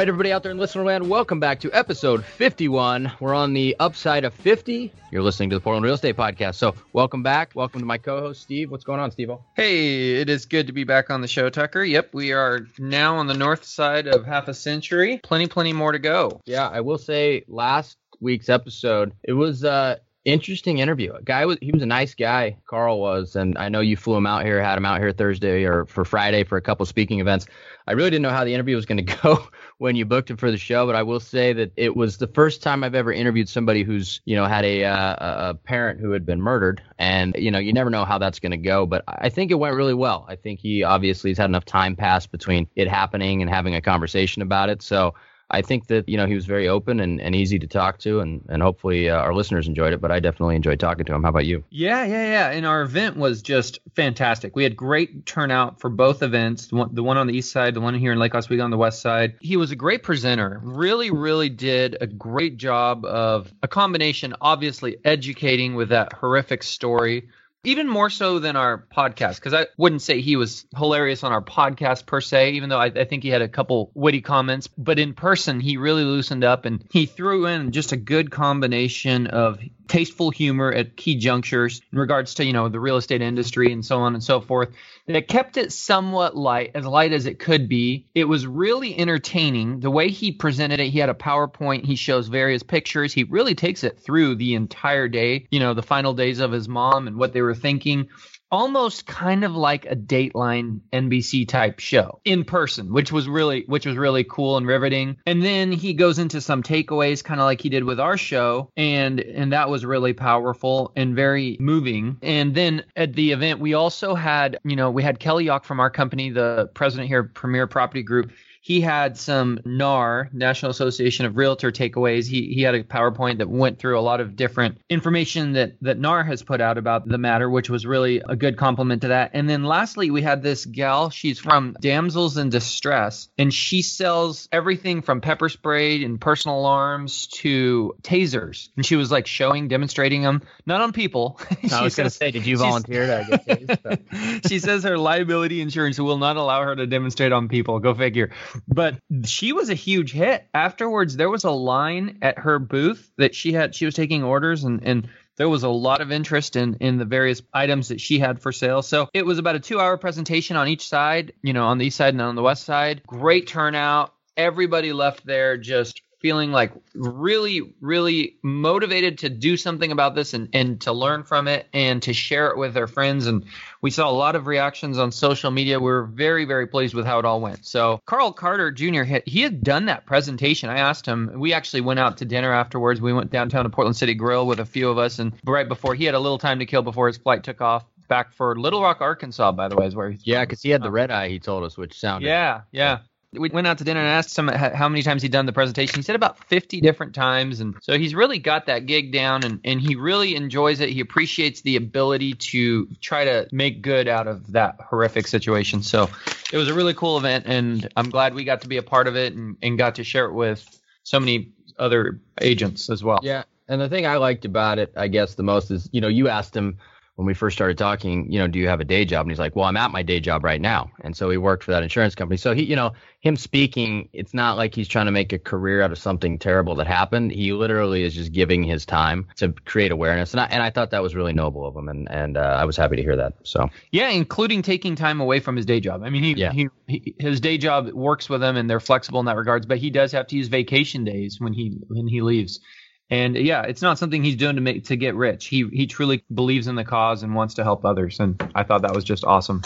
Right, everybody out there in listener land, welcome back to episode 51. We're on the upside of 50. You're listening to the Portland Real Estate Podcast. So, welcome back. Welcome to my co host, Steve. What's going on, Steve? Hey, it is good to be back on the show, Tucker. Yep, we are now on the north side of half a century. Plenty, plenty more to go. Yeah, I will say last week's episode, it was uh interesting interview. A guy was he was a nice guy, Carl was, and I know you flew him out here, had him out here Thursday or for Friday for a couple speaking events. I really didn't know how the interview was going to go when you booked him for the show, but I will say that it was the first time I've ever interviewed somebody who's you know had a uh, a parent who had been murdered, and you know you never know how that's going to go, but I think it went really well. I think he obviously has had enough time pass between it happening and having a conversation about it, so. I think that you know he was very open and, and easy to talk to, and and hopefully uh, our listeners enjoyed it. But I definitely enjoyed talking to him. How about you? Yeah, yeah, yeah. And our event was just fantastic. We had great turnout for both events. The one, the one on the east side, the one here in Lake Oswego on the west side. He was a great presenter. Really, really did a great job of a combination. Obviously, educating with that horrific story even more so than our podcast because i wouldn't say he was hilarious on our podcast per se even though I, I, think he had a couple witty comments. But in person he really loosened up and he threw in just a good combination of tasteful humor at key junctures in regards to you know the real estate industry and so on and so forth. That kept it somewhat light as light as it could be. It was really entertaining. The way he presented it he had a powerpoint. He shows various pictures. He really takes it through the entire day you know the final days of his mom and what they were thinking almost kind of like a Dateline NBC type show in person, which was really which was really cool and riveting. And then he goes into some takeaways kind of like he did with our show and and that was really powerful and very moving. And then at the event we also had, you know, we had Kelly Yock from our company, the president here Premier Property Group he had some NAR, National Association of Realtor takeaways. He he had a PowerPoint that went through a lot of different information that that NAR has put out about the matter, which was really a good compliment to that. And then lastly, we had this gal. She's from Damsels in Distress, and she sells everything from pepper spray and personal alarms to tasers. And she was like showing, demonstrating them, not on people. I was going to say, did you volunteer to get tased? she says her liability insurance will not allow her to demonstrate on people. Go figure but she was a huge hit. Afterwards, there was a line at her booth that she had. She was taking orders, and and there was a lot of interest in in the various items that she had for sale. So it was about a two hour presentation on each side. You know, on the east side and on the west side. Great turnout. Everybody left there just feeling like really, really motivated to do something about this and, and to learn from it and to share it with their friends. And we saw a lot of reactions on social media. We were very, very pleased with how it all went. So Carl Carter Jr., he had done that presentation. I asked him, we actually went out to dinner afterwards. We went downtown to Portland City Grill with a few of us. And right before, he had a little time to kill before his flight took off back for Little Rock, Arkansas, by the way, is where he's Yeah, because he had the uh, red eye, he told us, which sounded. Yeah, yeah we went out to dinner and asked him how many times he'd done the presentation. He said about 50 different times. And so he's really got that gig down and, and he really enjoys it. He appreciates the ability to try to make good out of that horrific situation. So it was a really cool event. And I'm glad we got to be a part of it and, and got to share it with so many other agents as well. Yeah. And the thing I liked about it, I guess, the most is, you know, you asked him when we first started talking, you know, do you have a day job? And he's like, well, I'm at my day job right now. And so he worked for that insurance company. So he, you know, him speaking, it's not like he's trying to make a career out of something terrible that happened. He literally is just giving his time to create awareness. And I, and I thought that was really noble of him. And, and uh, I was happy to hear that. So, yeah, including taking time away from his day job. I mean, he, yeah. he, he his day job works with him and they're flexible in that regards, but he does have to use vacation days when he, when he leaves. And yeah, it's not something he's doing to make to get rich. He he truly believes in the cause and wants to help others. And I thought that was just awesome.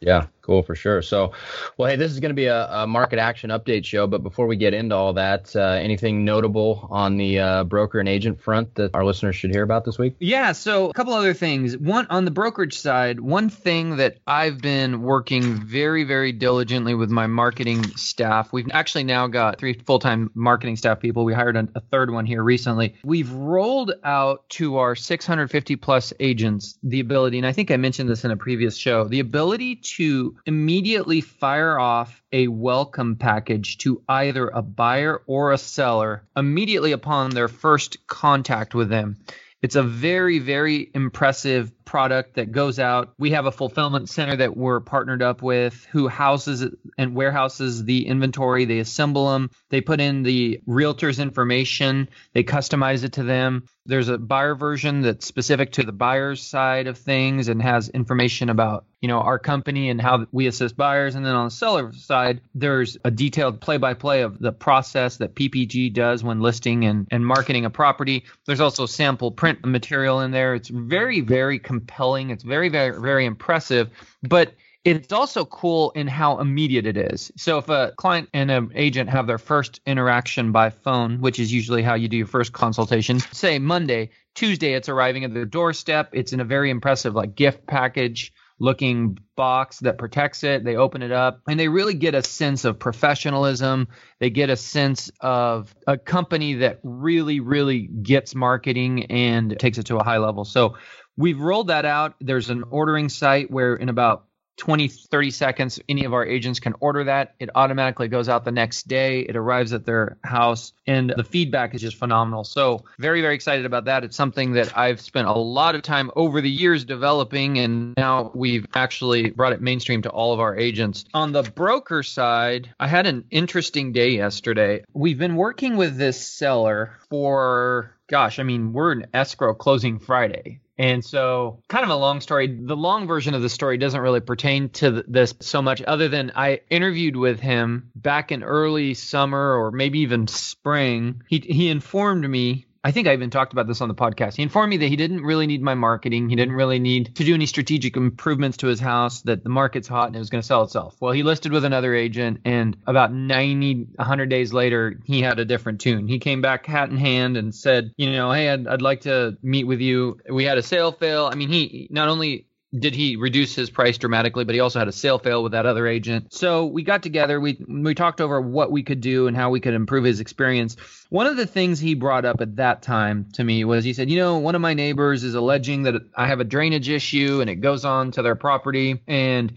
Yeah, Cool for sure. So, well, hey, this is going to be a, a, market action update show. But before we get into all that, uh, anything notable on the uh, broker and agent front that our listeners should hear about this week? Yeah. So, a couple other things. One on the brokerage side, one thing that I've been working very, very diligently with my marketing staff. We've actually now got three full time marketing staff people. We hired a, a third one here recently. We've rolled out to our 650 plus agents the ability, and I think I mentioned this in a previous show, the ability to immediately fire off a welcome package to either a buyer or a seller immediately upon their first contact with them. It's a very, very impressive product that goes out. We have a fulfillment center that we're partnered up with who houses and warehouses the inventory. They assemble them. They put in the realtor's information. They customize it to them. There's a buyer version that's specific to the buyer's side of things and has information about, you know, our company and how we assist buyers. And then on the seller side, there's a detailed play-by-play of the process that PPG does when listing and, and marketing a property. There's also sample print material in there. It's very, very compelling. It's very, very, very impressive. But it's also cool in how immediate it is. So if a client and an agent have their first interaction by phone, which is usually how you do your first consultation, say Monday, Tuesday it's arriving at their doorstep. It's in a very impressive like gift package looking box that protects it. They open it up and they really get a sense of professionalism. They get a sense of a company that really, really gets marketing and takes it to a high level. So we've rolled that out. There's an ordering site where in about 20, 30 seconds, any of our agents can order that. It automatically goes out the next day. It arrives at their house, and the feedback is just phenomenal. So, very, very excited about that. It's something that I've spent a lot of time over the years developing, and now we've actually brought it mainstream to all of our agents. On the broker side, I had an interesting day yesterday. We've been working with this seller for, gosh, I mean, we're in escrow closing Friday. And so, kind of a long story. The long version of the story doesn't really pertain to this so much, other than I interviewed with him back in early summer or maybe even spring. He, he informed me I think I even talked about this on the podcast. He informed me that he didn't really need my marketing. He didn't really need to do any strategic improvements to his house, that the market's hot and it was going to sell itself. Well, he listed with another agent, and about 90, 100 days later, he had a different tune. He came back hat in hand and said, you know, hey, I'd, I'd like to meet with you. We had a sale fail. I mean, he not only did he reduce his price dramatically, but he also had a sale fail with that other agent. So we got together, we we talked over what we could do and how we could improve his experience. One of the things he brought up at that time to me was he said, "You know, one of my neighbors is alleging that I have a drainage issue and it goes on to their property and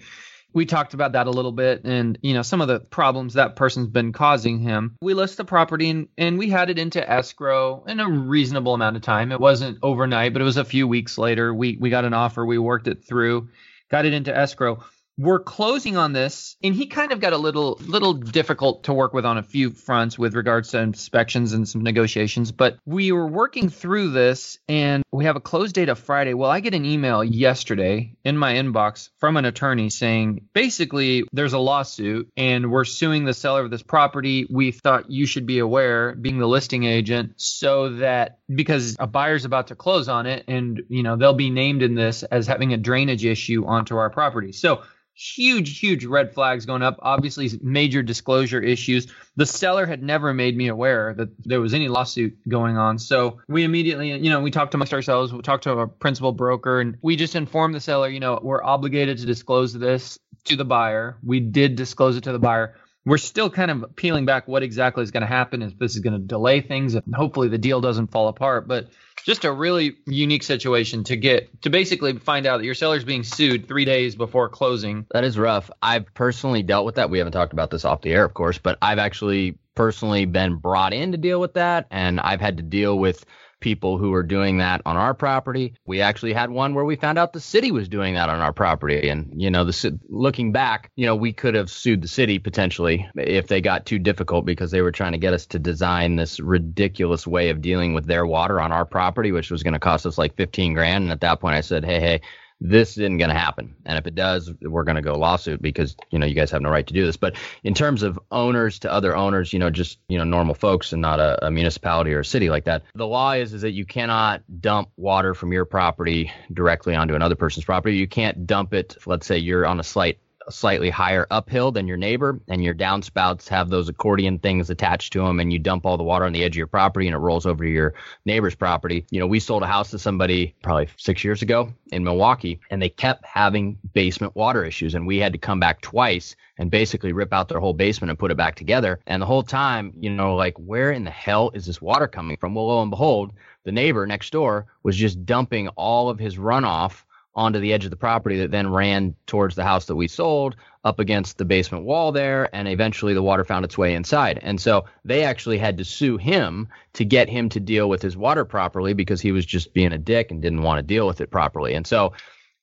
we talked about that a little bit and you know some of the problems that person's been causing him. We list the property and, and we had it into escrow in a reasonable amount of time. It wasn't overnight but it was a few weeks later. We we got an offer we worked it through got it into escrow we're closing on this and he kind of got a little little difficult to work with on a few fronts with regards to inspections and some negotiations but we were working through this and we have a close date of friday. Well i get an email yesterday in my inbox from an attorney saying basically there's a lawsuit and we're suing the seller of this property. We thought you should be aware being the listing agent so that because a buyer's about to close on it and you know they'll be named in this as having a drainage issue onto our property so huge, huge red flags going up. Obviously, major disclosure issues. The seller had never made me aware that there was any lawsuit going on. So we immediately, you know, we talked amongst ourselves, we talked to our principal broker, and we just informed the seller, you know, we're obligated to disclose this to the buyer. We did disclose it to the buyer. We're still kind of peeling back what exactly is going to happen, if this is going to delay things, and hopefully the deal doesn't fall apart. But just a really unique situation to get to basically find out that your seller's being sued three days before closing. That is rough. I've personally dealt with that. We haven't talked about this off the air, of course, but I've actually personally been brought in to deal with that, and I've had to deal with people who were doing that on our property. We actually had one where we found out the city was doing that on our property. And, you know, the looking back, you know, we could have sued the city potentially if they got too difficult because they were trying to get us to design this ridiculous way of dealing with their water on our property, which was going to cost us like 15 grand. And at that point, I said, hey, hey, this isn't going to happen. And if it does, we're going to go lawsuit because, you know, you guys have no right to do this. But in terms of owners to other owners, you know, just, you know, normal folks and not a, a municipality or a city like that, the law is, is that you cannot dump water from your property directly onto another person's property. You can't dump it. Let's say you're on a site slightly higher uphill than your neighbor, and your downspouts have those accordion things attached to them, and you dump all the water on the edge of your property and it rolls over to your neighbor's property. You know, we sold a house to somebody probably six years ago in Milwaukie, and they kept having basement water issues, and we had to come back twice and basically rip out their whole basement and put it back together. And the whole time, you know, like where in the hell is this water coming from? Well, lo and behold, the neighbor next door was just dumping all of his runoff onto the edge of the property that then ran towards the house that we sold up against the basement wall there and eventually the water found its way inside. And so they actually had to sue him to get him to deal with his water properly because he was just being a dick and didn't want to deal with it properly. And so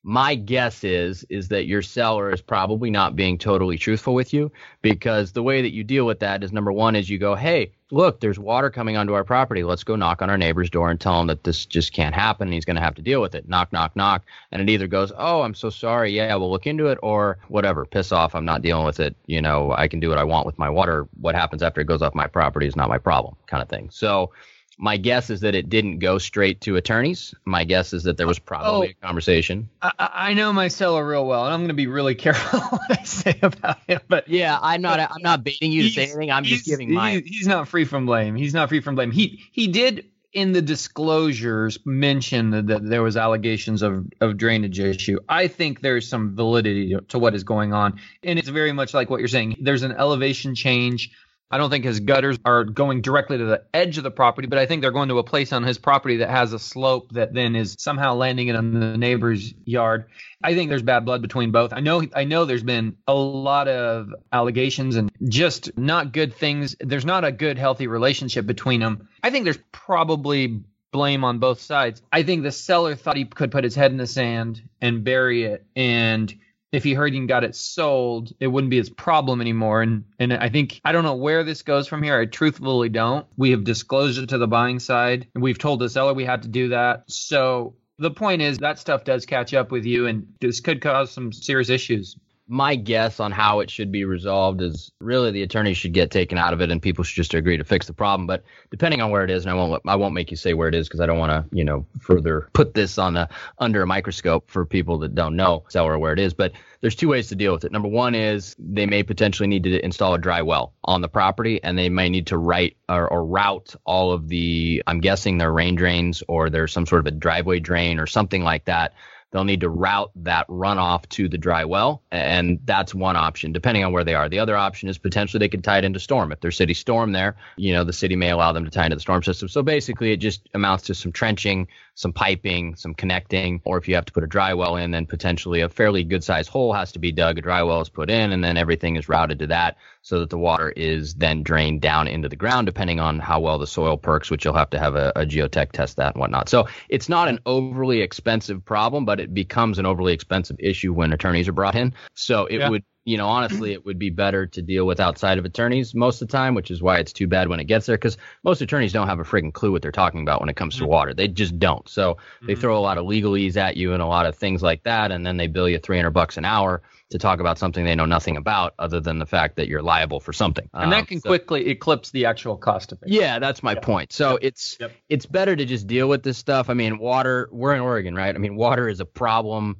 my guess is is that your seller is probably not being totally truthful with you because the way that you deal with that is number one is you go hey look there's water coming onto our property. Let's go knock on our neighbor's door and tell him that this just can't happen and he's going to have to deal with it. Knock knock knock. And it either goes oh i'm so sorry. Yeah we'll look into it or whatever. Piss off. I'm not dealing with it. You know i can do what i want with my water. What happens after it goes off my property is not my problem kind of thing. So my guess is that it didn't go straight to attorneys. My guess is that there was probably oh, a conversation. I, I, know my seller real well, and I'm going to be really careful what I say about him. But yeah, I'm not. I'm not baiting you to say anything. I'm just giving my. He's not free from blame. He's not free from blame. He he did in the disclosures mention that there was allegations of, of drainage issue. I think there's some validity to what is going on, and it's very much like what you're saying. There's an elevation change I don't think his gutters are going directly to the edge of the property, but I think they're going to a place on his property that has a slope that then is somehow landing it on the neighbor's yard. I think there's bad blood between both. I know I know there's been a lot of allegations and just not good things. There's not a good healthy relationship between them. I think there's probably blame on both sides. I think the seller thought he could put his head in the sand and bury it and if he heard and got it sold, it wouldn't be his problem anymore. And and I think I don't know where this goes from here. I truthfully don't. We have disclosed it to the buying side, and we've told the seller we had to do that. So the point is that stuff does catch up with you, and this could cause some serious issues my guess on how it should be resolved is really the attorney should get taken out of it and people should just agree to fix the problem. But depending on where it is, and I won't I won't make you say where it is because I don't want to you know further put this on the under a microscope for people that don't know seller where it is. But there's two ways to deal with it. Number one is they may potentially need to install a dry well on the property, and they may need to write or, or route all of the I'm guessing their rain drains or there's some sort of a driveway drain or something like that they'll need to route that runoff to the dry well. And that's one option, depending on where they are. The other option is potentially they could tie it into storm. If there's city storm there, you know, the city may allow them to tie into the storm system. So basically, it just amounts to some trenching, some piping, some connecting, or if you have to put a dry well in, then potentially a fairly good sized hole has to be dug, a dry well is put in, and then everything is routed to that so that the water is then drained down into the ground, depending on how well the soil perks, which you'll have to have a, a geotech test that and whatnot. So it's not an overly expensive problem, but it becomes an overly expensive issue when attorneys are brought in. So it yeah. would you know, honestly, it would be better to deal with outside of attorneys most of the time, which is why it's too bad when it gets there because most attorneys don't have a freaking clue what they're talking about when it comes to mm-hmm. water. They just don't. So mm-hmm. they throw a lot of legalese at you and a lot of things like that, and then they bill you 300 bucks an hour to talk about something they know nothing about other than the fact that you're liable for something. And that um, can so, quickly eclipse the actual cost of it. Yeah, that's my point. So yep. it's yep. it's better to just deal with this stuff. I mean, water, we're in Oregon, right? I mean, water is a problem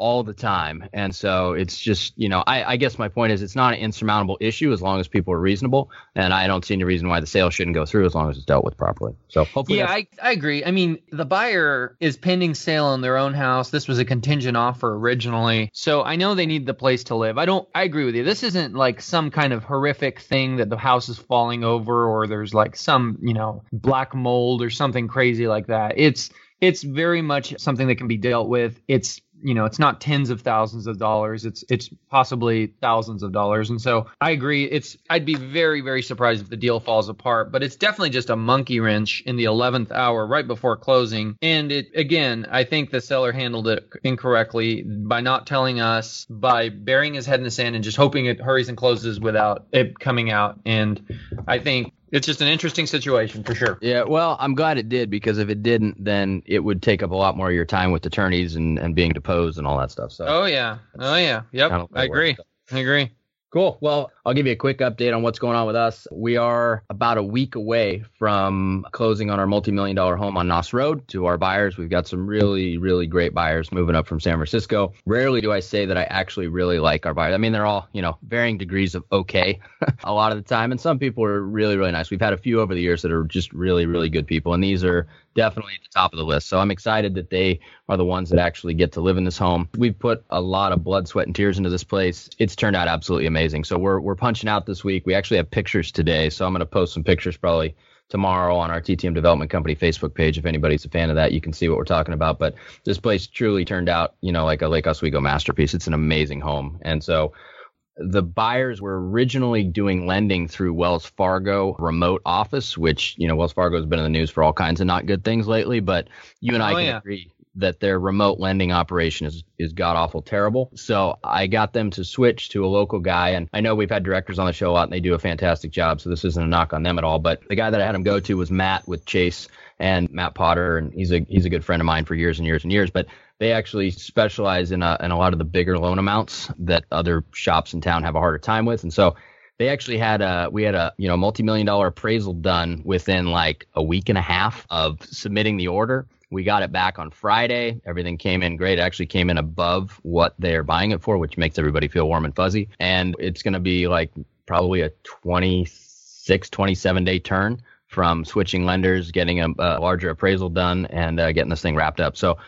all the time. And so it's just, you know, I, I, guess my point is it's not an insurmountable issue as long as people are reasonable. And I don't see any reason why the sale shouldn't go through as long as it's dealt with properly. So hopefully. Yeah, I, I agree. I mean, the buyer is pending sale on their own house. This was a contingent offer originally. So I know they need the place to live. I don't, I agree with you. This isn't like some kind of horrific thing that the house is falling over or there's like some, you know, black mold or something crazy like that. It's, it's very much something that can be dealt with. It's you know it's not tens of thousands of dollars it's it's possibly thousands of dollars. And so i agree it's i'd be very very surprised if the deal falls apart but it's definitely just a monkey wrench in the 11th hour right before closing. And it again i think the seller handled it incorrectly by not telling us by burying his head in the sand and just hoping it hurries and closes without it coming out. And i think it's just an interesting situation for sure. Yeah, well, I'm glad it did because if it didn't, then it would take up a lot more of your time with attorneys and, and being deposed and all that stuff. So. Oh yeah, oh yeah, yep. I agree. I agree. Cool. Well, I'll give you a quick update on what's going on with us. We are about a week away from closing on our multi-million dollar home on Knaus Road to our buyers. We've got some really, really great buyers moving up from San Francisco. Rarely do I say that I actually really like our buyers. I mean, they're all, you know, varying degrees of okay a lot of the time. And some people are really, really nice. We've had a few over the years that are just really, really good people. And these are definitely at the top of the list. So I'm excited that they are the ones that actually get to live in this home. We've put a lot of blood, sweat, and tears into this place. It's turned out absolutely amazing. So we're we're punching out this week. We actually have pictures today, so I'm going to post some pictures probably tomorrow on our TTM Development Company Facebook page. If anybody's a fan of that, you can see what we're talking about. But this place truly turned out, you know, like a Lake Oswego masterpiece. It's an amazing home, and so the buyers were originally doing lending through Wells Fargo remote office, which, you know, Wells Fargo has been in the news for all kinds of not good things lately, but you and I oh, can yeah. agree that their remote lending operation is is god awful terrible. So I got them to switch to a local guy, and I know we've had directors on the show a lot, and they do a fantastic job. So this isn't a knock on them at all. But the guy that I had him go to was Matt with Chase and Matt Potter, and he's a he's a good friend of mine for years and years and years. But they actually specialize in a, in a lot of the bigger loan amounts that other shops in town have a harder time with, and so they actually had a we had a you know multi-million dollar appraisal done within like a week and a half of submitting the order we got it back on friday. Everything came in great. It actually came in above what they're buying it for which makes everybody feel warm and fuzzy. And it's going to be like probably a 26 27 day turn from switching lenders getting a, a larger appraisal done and uh, getting this thing wrapped up. So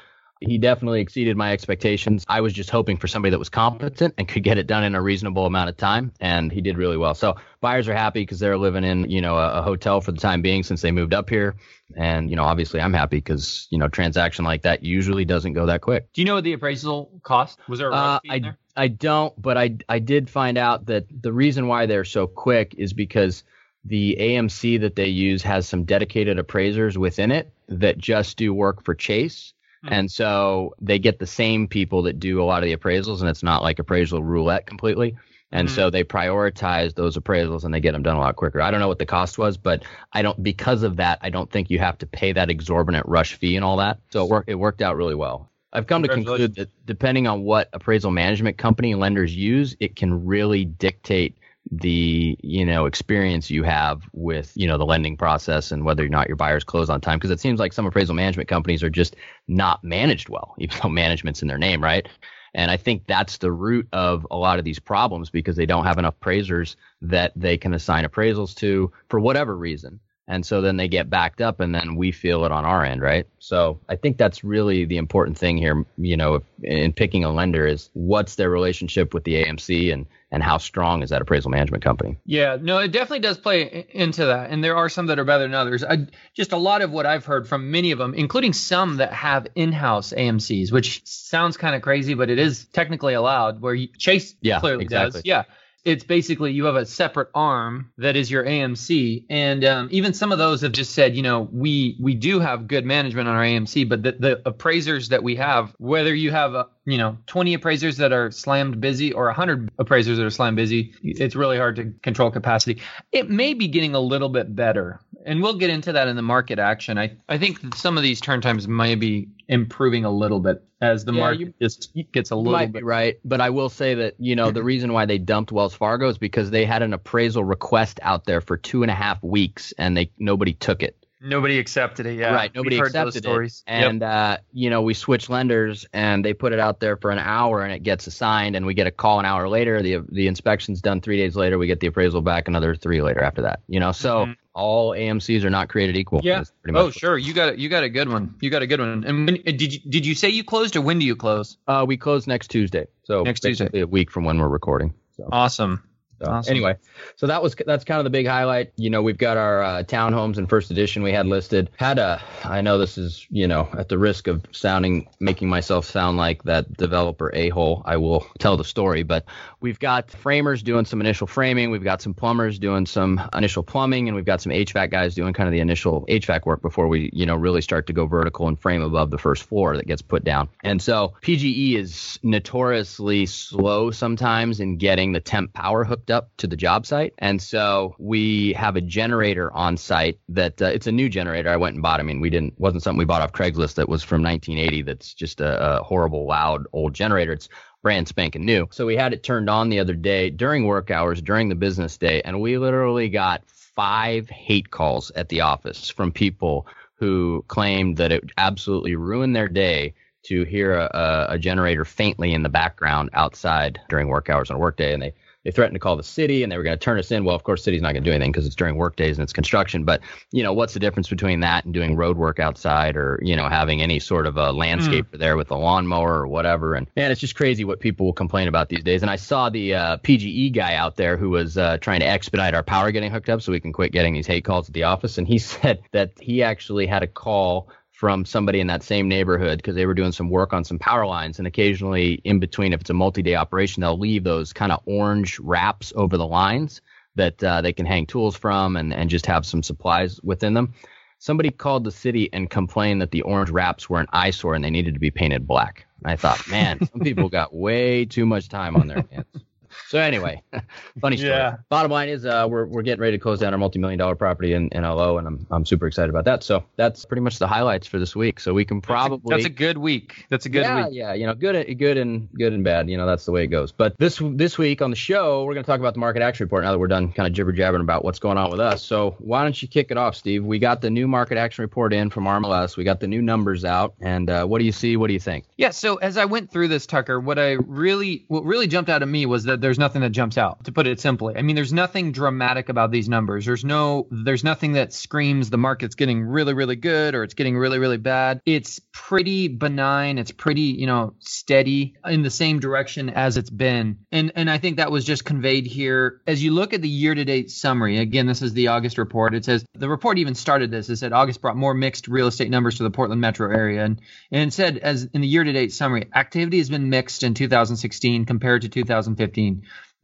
he definitely exceeded my expectations. I was just hoping for somebody that was competent and could get it done in a reasonable amount of time, and he did really well. So buyers are happy because they're living in you know a, a, hotel for the time being since they moved up here, and you know obviously I'm happy because you know transaction like that usually doesn't go that quick. Do you know what the appraisal cost? Was there a uh, I there? I don't, but I I did find out that the reason why they're so quick is because the AMC that they use has some dedicated appraisers within it that just do work for Chase Mm-hmm. And so they get the same people that do a lot of the appraisals, and it's not like appraisal roulette completely. And mm-hmm. so they prioritize those appraisals and they get them done a lot quicker. I don't know what the cost was, but I don't because of that, I don't think you have to pay that exorbitant rush fee and all that. So it worked it worked out really well. I've come to conclude that depending on what appraisal management company lenders use, it can really dictate the you know experience you have with you know the lending process and whether or not your buyers close on time. Because it seems like some appraisal management companies are just not managed well even though management's in their name right? And i think that's the root of a lot of these problems because they don't have enough appraisers that they can assign appraisals to for whatever reason. And so then they get backed up and then we feel it on our end right? So i think that's really the important thing here you know in picking a lender is what's their relationship with the amc and and how strong is that appraisal management company? Yeah no it definitely does play into that and there are some that are better than others. I, just a lot of what i've heard from many of them including some that have in-house amcs which sounds kind of crazy but it is technically allowed where you, chase yeah, clearly exactly. does yeah. It's basically you have a separate arm that is your AMC, and um, even some of those have just said, you know, we we do have good management on our AMC, but the, the appraisers that we have, whether you have a, you know 20 appraisers that are slammed busy or 100 appraisers that are slammed busy, it's really hard to control capacity. It may be getting a little bit better, and we'll get into that in the market action. I I think some of these turn times may be improving a little bit as the yeah, market you, just gets a little bit right. But I will say that you know the reason why they dumped Wells Fargo is because they had an appraisal request out there for two and a half weeks and they nobody took it. Nobody accepted it. Yeah, right. Nobody accepted it. And yep. uh, you know, we switch lenders, and they put it out there for an hour, and it gets assigned, and we get a call an hour later. The the inspection's done three days later. We get the appraisal back another three later after that. You know, so mm-hmm. all AMC's are not created equal. Yeah. Oh, sure. You got a, you got a good one. You got a good one. And when, did you did you say you closed, or when do you close? Uh, we close next Tuesday. So next Tuesday, a week from when we're recording. So. Awesome. So awesome. anyway, so that was that's kind of the big highlight. You know, we've got our uh, townhomes and first edition we had listed. Had a I know this is you know at the risk of sounding making myself sound like that developer a hole. I will tell the story, but we've got framers doing some initial framing. We've got some plumbers doing some initial plumbing, and we've got some HVAC guys doing kind of the initial HVAC work before we you know really start to go vertical and frame above the first floor that gets put down. And so PGE is notoriously slow sometimes in getting the temp power hooked up to the job site. And so we have a generator on site that uh, it's a new generator. I went and bought. I mean, we didn't wasn't something we bought off Craigslist that was from 1980. That's just a, a horrible, loud old generator. It's brand spanking new. So we had it turned on the other day during work hours, during the business day, and we literally got five hate calls at the office from people who claimed that it absolutely ruined their day to hear a, a, generator faintly in the background outside during work hours on a workday, and they they threatened to call the city and they were going to turn us in. Well, of course, city's not going to do anything because it's during work days and it's construction. But you know, what's the difference between that and doing road work outside or you know having any sort of a landscaper mm. there with a lawnmower or whatever? And man, it's just crazy what people will complain about these days. And I saw the uh, PGE guy out there who was uh, trying to expedite our power getting hooked up so we can quit getting these hate calls at the office, and he said that he actually had a call from somebody in that same neighborhood because they were doing some work on some power lines. And occasionally, in between, if it's a multi day operation, they'll leave those kind of orange wraps over the lines that uh, they can hang tools from and, and just have some supplies within them. Somebody called the city and complained that the orange wraps were an eyesore and they needed to be painted black. And I thought, man, some people got way too much time on their hands. So anyway, funny story. Yeah. Bottom line is uh, we're we're getting ready to close down our multi-million dollar property in, in LO, and I'm I'm super excited about that. So that's pretty much the highlights for this week. So we can probably that's a, that's a good week. That's a good yeah, week. Yeah, you know, good good and good and bad. You know, that's the way it goes. But this this week on the show, we're going to talk about the market action report. Now that we're done, kind of jibber jabbering about what's going on with us. So why don't you kick it off, Steve? We got the new market action report in from RMLS. We got the new numbers out, and uh, what do you see? What do you think? Yeah. So as I went through this, Tucker, what I really what really jumped out at me was that there's nothing that jumps out to put it simply. I mean, there's nothing dramatic about these numbers. There's no there's nothing that screams the market's getting really really good or it's getting really really bad. It's pretty benign. It's pretty, you know, steady in the same direction as it's been. And and I think that was just conveyed here as you look at the year-to-date summary. Again, this is the August report. It says the report even started this. It said August brought more mixed real estate numbers to the Portland metro area and and it said as in the year-to-date summary, activity has been mixed in 2016 compared to 2015.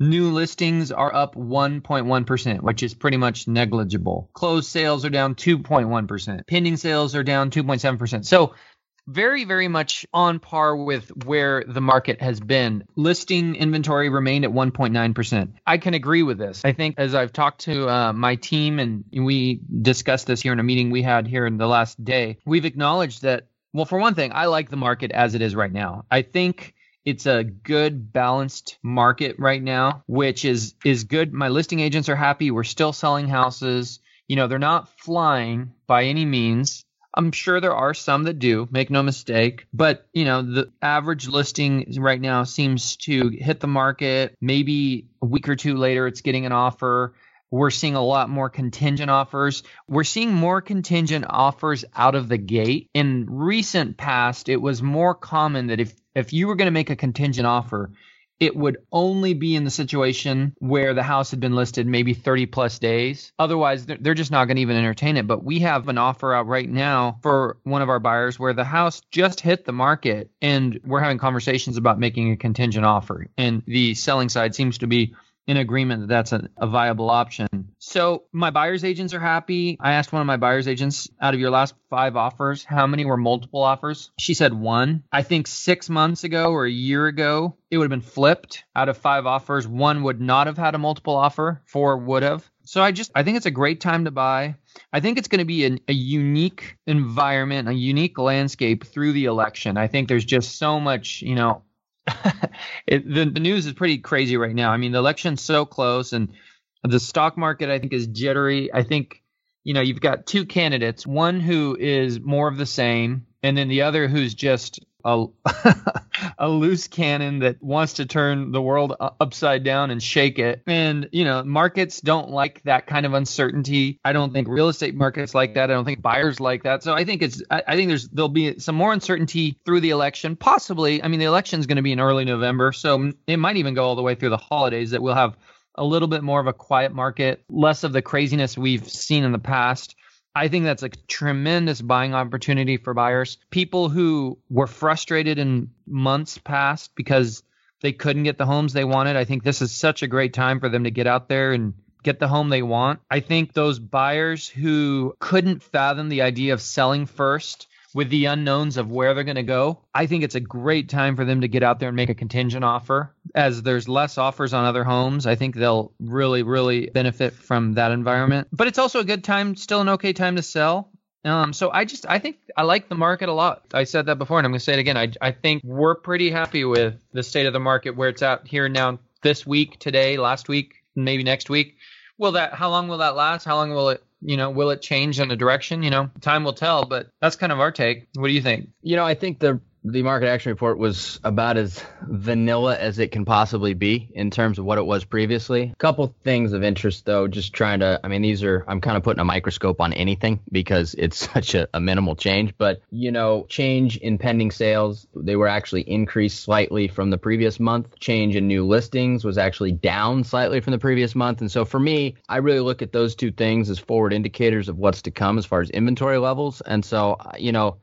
New listings are up 1.1%, which is pretty much negligible. Closed sales are down 2.1%. Pending sales are down 2.7%. So very, very much on par with where the market has been. Listing inventory remained at 1.9%. I can agree with this. I think as I've talked to uh, my team and we discussed this here in a meeting we had here in the last day, we've acknowledged that, well, for one thing, I like the market as it is right now. I think it's a good balanced market right now, which is is good. My listing agents are happy. We're still selling houses. You know, they're not flying by any means. I'm sure there are some that do, make no mistake. But, you know, the average listing right now seems to hit the market. Maybe a week or two later, it's getting an offer. We're seeing a lot more contingent offers. We're seeing more contingent offers out of the gate. In recent past, it was more common that if if you were going to make a contingent offer, it would only be in the situation where the house had been listed maybe 30 plus days. Otherwise, they're just not going to even entertain it. But we have an offer out right now for one of our buyers where the house just hit the market and we're having conversations about making a contingent offer. And the selling side seems to be in agreement that that's a, a, viable option. So my buyer's agents are happy. I asked one of my buyer's agents out of your last five offers, how many were multiple offers? She said one. I think six months ago or a year ago, it would have been flipped. Out of five offers, one would not have had a multiple offer, four would have. So I just I think it's a great time to buy. I think it's going to be an, a unique environment, a unique landscape through the election. I think there's just so much, you know, it, the, the news is pretty crazy right now. I mean, the election's so close, and the stock market I think is jittery. I think you know you've got two candidates, one who is more of the same, and then the other who's just a, a loose cannon that wants to turn the world upside down and shake it. And, you know, markets don't like that kind of uncertainty. I don't think real estate markets like that. I don't think buyers like that. So I think it's, I, I think there's, there'll be some more uncertainty through the election. Possibly. I mean, the election is going to be in early November. So it might even go all the way through the holidays that we'll have a little bit more of a quiet market, less of the craziness we've seen in the past. I think that's a tremendous buying opportunity for buyers. People who were frustrated in months past because they couldn't get the homes they wanted. I think this is such a great time for them to get out there and get the home they want. I think those buyers who couldn't fathom the idea of selling first with the unknowns of where they're going to go, I think it's a great time for them to get out there and make a contingent offer. As there's less offers on other homes, I think they'll really, really benefit from that environment. But it's also a good time, still an okay time to sell. Um, so I just I think I like the market a lot. I said that before, and I'm going to say it again. I I think we're pretty happy with the state of the market where it's at here now this week, today, last week, maybe next week. Will that? How long will that last? How long will it you know, will it change in a direction? You know, time will tell, but that's kind of our take. What do you think? You know, I think the the market action report was about as vanilla as it can possibly be in terms of what it was previously. A couple things of interest though, just trying to I mean these are I'm kind of putting a microscope on anything because it's such a, a minimal change, but you know, change in pending sales, they were actually increased slightly from the previous month. Change in new listings was actually down slightly from the previous month. And so for me, I really look at those two things as forward indicators of what's to come as far as inventory levels. And so, you know,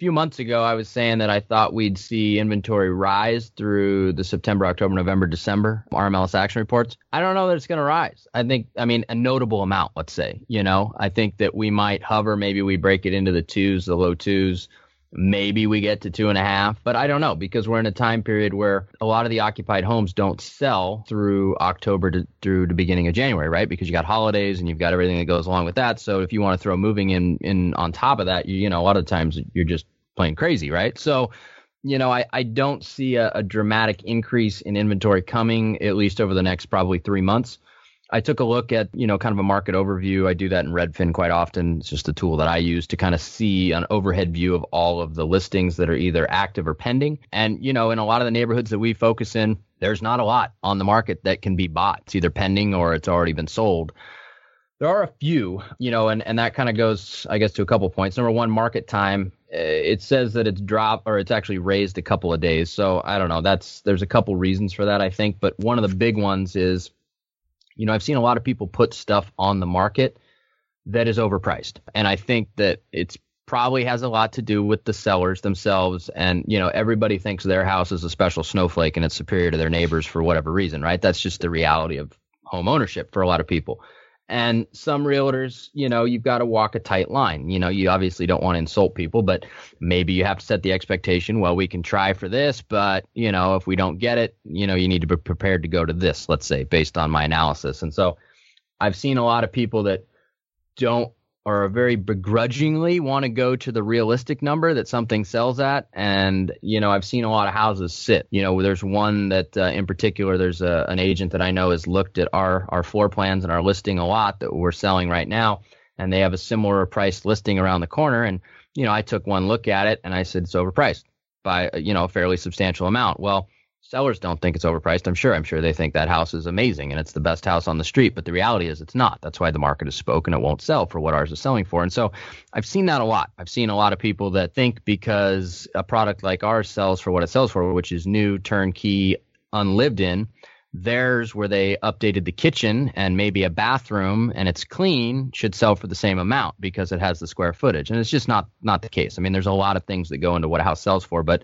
few months ago, I was saying that I thought we'd see inventory rise through the September, October, November, December RMLS action reports. I don't know that it's going to rise. I think, I mean, a notable amount, let's say, you know, I think that we might hover. Maybe we break it into the twos, the low twos. Maybe we get to two and a half, but I don't know because we're in a time period where a lot of the occupied homes don't sell through October to through the beginning of January, right? Because you got holidays and you've got everything that goes along with that. So if you want to throw moving in in on top of that, you, you know, a lot of times you're just playing crazy, right? So, you know, I, I don't see a, a dramatic increase in inventory coming at least over the next probably three months. I took a look at, you know, kind of a market overview. I do that in Redfin quite often. It's just a tool that I use to kind of see an overhead view of all of the listings that are either active or pending. And, you know, in a lot of the neighborhoods that we focus in, there's not a lot on the market that can be bought. It's either pending or it's already been sold. There are a few, you know, and, and that kind of goes, I guess, to a couple points. Number one, market time. Uh, it says that it's dropped or it's actually raised a couple of days. So I don't know. That's there's a couple reasons for that, I think. But one of the big ones is, you know, I've seen a lot of people put stuff on the market that is overpriced, and I think that it's probably has a lot to do with the sellers themselves. And you know everybody thinks their house is a special snowflake and it's superior to their neighbors for whatever reason right? That's just the reality of home ownership for a lot of people and some realtors, you know, you've got to walk a tight line. You know, you obviously don't want to insult people, but maybe you have to set the expectation. Well, we can try for this, but, you know, if we don't get it, you know, you need to be prepared to go to this, let's say, based on my analysis. And so I've seen a lot of people that don't or very begrudgingly want to go to the realistic number that something sells at. And, you know, I've seen a lot of houses sit. You know, there's one that uh, in particular, there's a, an agent that I know has looked at our, our floor plans and our listing a lot that we're selling right now. And they have a similar priced listing around the corner. And, you know, I took one look at it and I said, it's overpriced by, you know, a fairly substantial amount. Well, sellers don't think it's overpriced. I'm sure. I'm sure they think that house is amazing and it's the best house on the street. But the reality is it's not. That's why the market is spoken. It won't sell for what ours is selling for. And so I've seen that a lot. I've seen a lot of people that think because a product like ours sells for what it sells for, which is new, turnkey, unlived in, theirs where they updated the kitchen and maybe a bathroom and it's clean should sell for the same amount because it has the square footage and it's just not not the case i mean there's a lot of things that go into what a house sells for but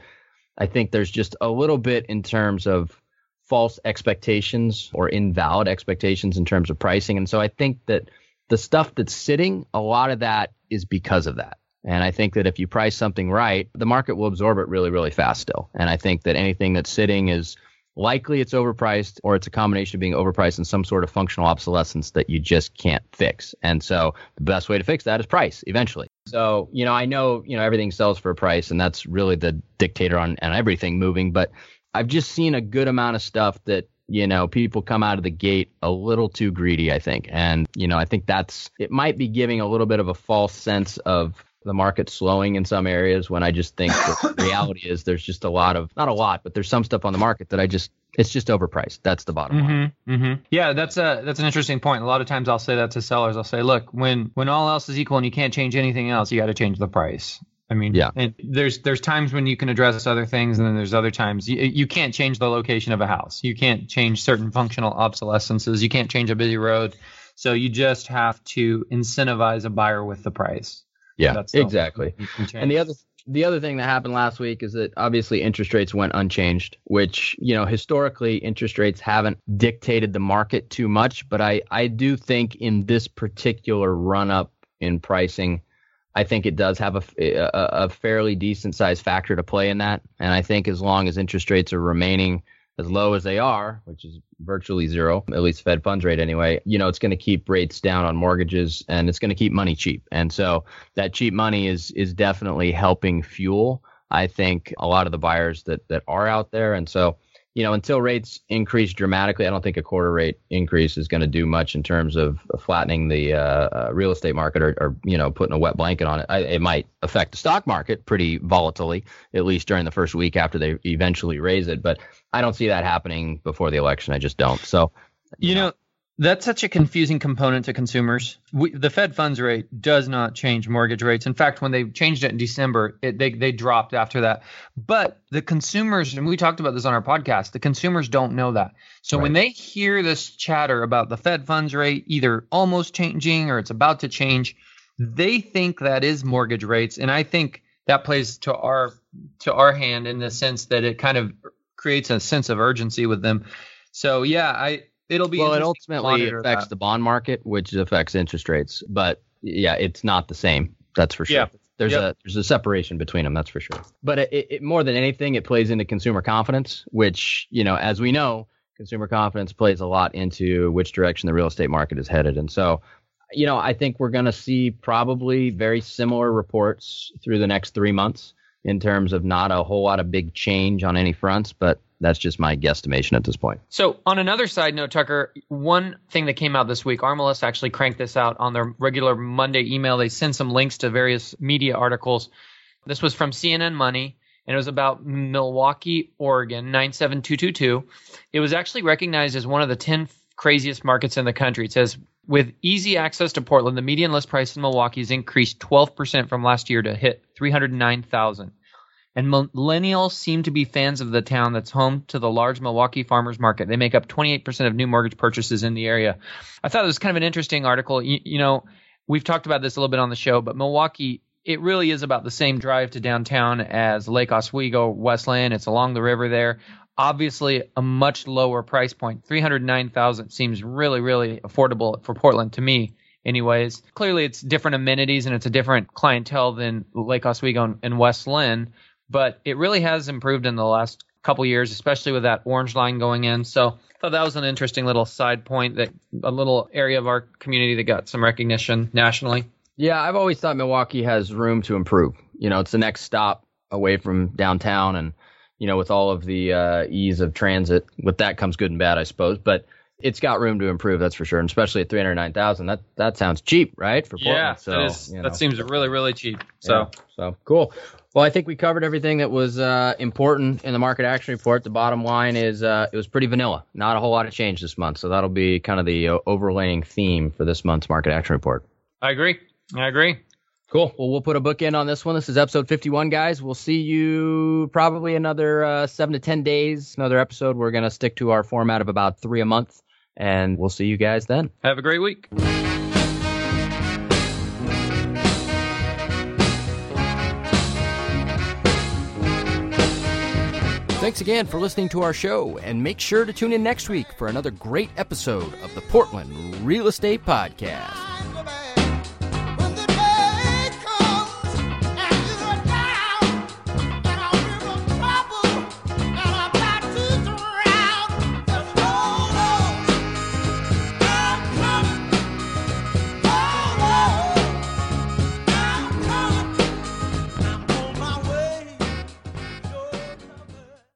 I think there's just a little bit in terms of false expectations or invalid expectations in terms of pricing. And so I think that the stuff that's sitting, a lot of that is because of that. And I think that if you price something right, the market will absorb it really, really fast still. And I think that anything that's sitting is likely it's overpriced or it's a combination of being overpriced and some sort of functional obsolescence that you just can't fix. And so the best way to fix that is price eventually. So, you know, I know, you know, everything sells for a price and that's really the dictator on, on everything moving, but I've just seen a good amount of stuff that you know, people come out of the gate a little too greedy, I think. And, you know, I think that's, it might be giving a little bit of a false sense of the market slowing in some areas when I just think the reality is there's just a lot of not a lot, but there's some stuff on the market that I just it's just overpriced. That's the bottom mm-hmm, line. Mm-hmm. Yeah, that's a that's an interesting point. A lot of times I'll say that to sellers. I'll say, look, when when all else is equal and you can't change anything else, you got to change the price. I mean, yeah. And there's there's times when you can address other things, and then there's other times you, you can't change the location of a house. You can't change certain functional obsolescences. You can't change a busy road. So you just have to incentivize a buyer with the price. Yeah, exactly. And the other the other thing that happened last week is that obviously interest rates went unchanged, which, you know, historically interest rates haven't dictated the market too much, but I I do think in this particular run up in pricing I think it does have a, a, a fairly decent sized factor to play in that. And I think as long as interest rates are remaining as low as they are, which is virtually zero, at least Fed funds rate anyway, you know, it's going to keep rates down on mortgages and it's going to keep money cheap. And so that cheap money is is definitely helping fuel I think a lot of the buyers that that are out there. And so you know, until rates increase dramatically, I don't think a quarter rate increase is going to do much in terms of flattening the uh, uh, real estate market or, or, you know, putting a wet blanket on it. I, it might affect the stock market pretty volatilely, at least during the first week after they eventually raise it. But I don't see that happening before the election. I just don't. So, you know, that's such a confusing component to consumers. We, the Fed funds rate does not change mortgage rates. In fact, when they changed it in December, it, they they dropped after that. But the consumers, and we talked about this on our podcast, the consumers don't know that. So right. when they hear this chatter about the Fed funds rate either almost changing or it's about to change, they think that is mortgage rates, and I think that plays to our to our hand in the sense that it kind of creates a sense of urgency with them. So yeah, I it'll be well. It ultimately affects that. the bond market, which affects interest rates. But yeah, it's not the same. That's for sure. Yeah. There's yep. a there's a separation between them. That's for sure. But it, it, more than anything, it plays into consumer confidence, which you know, as we know, consumer confidence plays a lot into which direction the real estate market is headed. And so, you know, I think we're going to see probably very similar reports through the next three months in terms of not a whole lot of big change on any fronts, but that's just my guesstimation at this point. So, on another side note, Tucker, one thing that came out this week, RMLS actually cranked this out on their regular Monday email. They send some links to various media articles. This was from CNN Money, and it was about Milwaukie, Oregon, 97222. It was actually recognized as one of the 10 craziest markets in the country. It says, with easy access to Portland, the median list price in Milwaukie has increased 12% from last year to hit 309,000 and millennials seem to be fans of the town that's home to the large Milwaukie farmers market. They make up 28% of new mortgage purchases in the area. I thought it was kind of an interesting article. You, you, know, we've talked about this a little bit on the show, but Milwaukie, it really is about the same drive to downtown as Lake Oswego, West Linn. It's along the river there. Obviously, a much lower price point. 309,000 seems really, really affordable for Portland to me anyways. Clearly, it's different amenities and it's a different clientele than Lake Oswego and West Linn, but it really has improved in the last couple years, especially with that orange line going in. So I thought that was an interesting little side point that a little area of our community that got some recognition nationally. Yeah, I've always thought Milwaukie has room to improve. You know, it's the next stop away from downtown and you know, with all of the uh, ease of transit, with that comes good and bad, I suppose. But it's got room to improve, that's for sure, and especially at three hundred nine thousand. That that sounds cheap, right? For Portland. Yeah, so, that, is, you know. that seems really really cheap. So yeah, so cool. Well, I think we covered everything that was uh, important in the market action report. The bottom line is uh, it was pretty vanilla, not a whole lot of change this month. So that'll be kind of the uh, overlaying theme for this month's market action report. I agree. I agree. Cool. Well, we'll put a book in on this one. This is episode 51, guys. We'll see you probably another uh, seven to 10 days, another episode. We're going to stick to our format of about three a month, and we'll see you guys then. Have a great week. Thanks again for listening to our show, and make sure to tune in next week for another great episode of the Portland Real Estate Podcast.